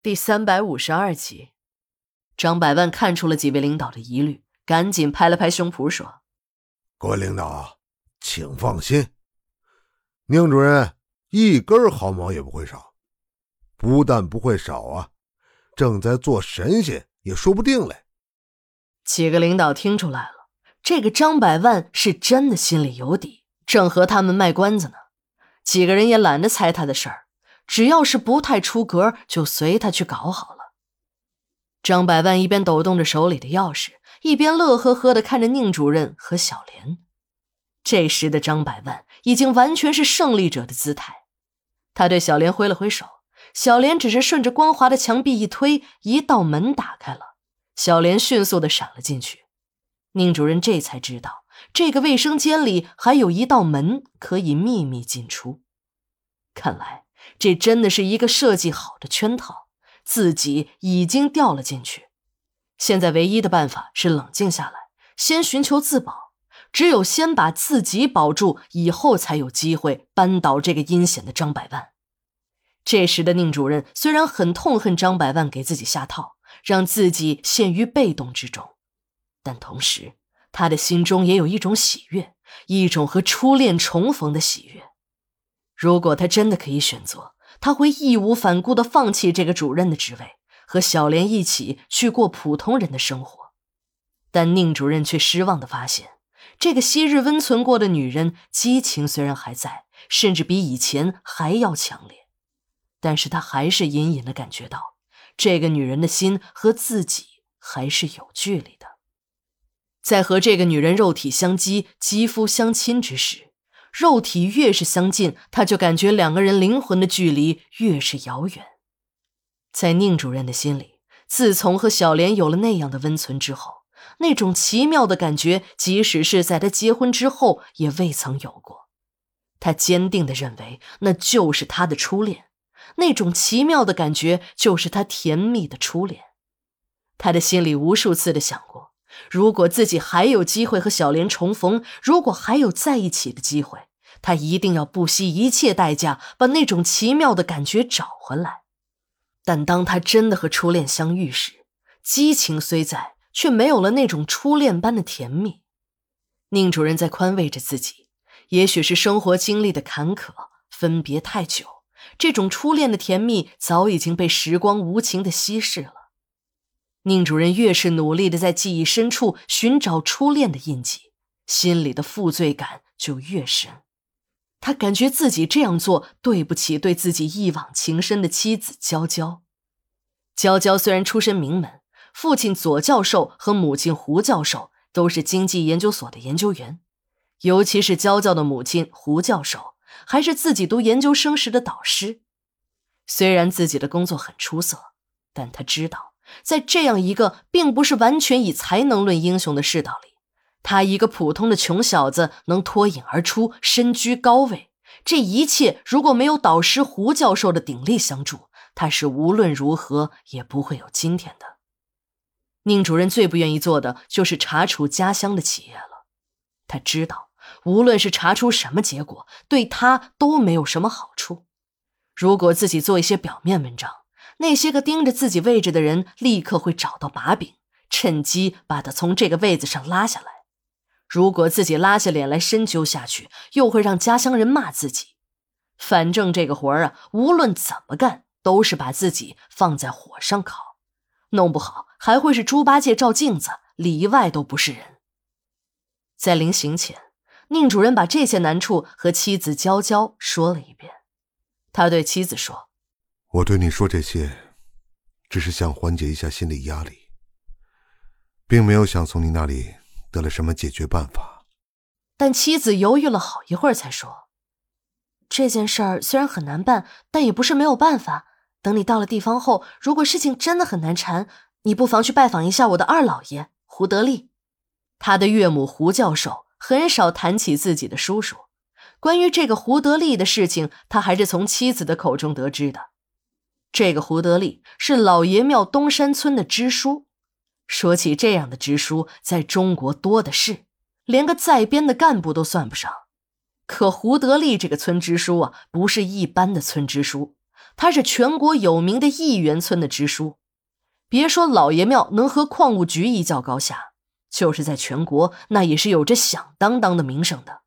第三百五十二集，张百万看出了几位领导的疑虑，赶紧拍了拍胸脯说：“各位领导，请放心，宁主任一根毫毛也不会少，不但不会少啊，正在做神仙也说不定嘞。”几个领导听出来了，这个张百万是真的心里有底，正和他们卖关子呢。几个人也懒得猜他的事儿。只要是不太出格，就随他去搞好了。张百万一边抖动着手里的钥匙，一边乐呵呵的看着宁主任和小莲。这时的张百万已经完全是胜利者的姿态。他对小莲挥了挥手，小莲只是顺着光滑的墙壁一推，一道门打开了。小莲迅速的闪了进去。宁主任这才知道，这个卫生间里还有一道门可以秘密进出。看来。这真的是一个设计好的圈套，自己已经掉了进去。现在唯一的办法是冷静下来，先寻求自保。只有先把自己保住，以后才有机会扳倒这个阴险的张百万。这时的宁主任虽然很痛恨张百万给自己下套，让自己陷于被动之中，但同时他的心中也有一种喜悦，一种和初恋重逢的喜悦。如果他真的可以选择，他会义无反顾地放弃这个主任的职位，和小莲一起去过普通人的生活。但宁主任却失望地发现，这个昔日温存过的女人，激情虽然还在，甚至比以前还要强烈，但是他还是隐隐地感觉到，这个女人的心和自己还是有距离的。在和这个女人肉体相激、肌肤相亲之时。肉体越是相近，他就感觉两个人灵魂的距离越是遥远。在宁主任的心里，自从和小莲有了那样的温存之后，那种奇妙的感觉，即使是在他结婚之后也未曾有过。他坚定地认为，那就是他的初恋，那种奇妙的感觉就是他甜蜜的初恋。他的心里无数次的想过。如果自己还有机会和小莲重逢，如果还有在一起的机会，他一定要不惜一切代价把那种奇妙的感觉找回来。但当他真的和初恋相遇时，激情虽在，却没有了那种初恋般的甜蜜。宁主任在宽慰着自己，也许是生活经历的坎坷，分别太久，这种初恋的甜蜜早已经被时光无情的稀释了。宁主任越是努力的在记忆深处寻找初恋的印记，心里的负罪感就越深。他感觉自己这样做对不起对自己一往情深的妻子娇娇。娇娇虽然出身名门，父亲左教授和母亲胡教授都是经济研究所的研究员，尤其是娇娇的母亲胡教授，还是自己读研究生时的导师。虽然自己的工作很出色，但他知道。在这样一个并不是完全以才能论英雄的世道里，他一个普通的穷小子能脱颖而出，身居高位，这一切如果没有导师胡教授的鼎力相助，他是无论如何也不会有今天的。宁主任最不愿意做的就是查处家乡的企业了，他知道，无论是查出什么结果，对他都没有什么好处。如果自己做一些表面文章，那些个盯着自己位置的人，立刻会找到把柄，趁机把他从这个位子上拉下来。如果自己拉下脸来深究下去，又会让家乡人骂自己。反正这个活儿啊，无论怎么干，都是把自己放在火上烤，弄不好还会是猪八戒照镜子，里外都不是人。在临行前，宁主任把这些难处和妻子娇娇说了一遍。他对妻子说。我对你说这些，只是想缓解一下心理压力，并没有想从你那里得了什么解决办法。但妻子犹豫了好一会儿，才说：“这件事儿虽然很难办，但也不是没有办法。等你到了地方后，如果事情真的很难缠，你不妨去拜访一下我的二老爷胡德利。他的岳母胡教授很少谈起自己的叔叔。关于这个胡德利的事情，他还是从妻子的口中得知的。”这个胡德利是老爷庙东山村的支书。说起这样的支书，在中国多的是，连个在编的干部都算不上。可胡德利这个村支书啊，不是一般的村支书，他是全国有名的亿元村的支书。别说老爷庙能和矿务局一较高下，就是在全国那也是有着响当当的名声的。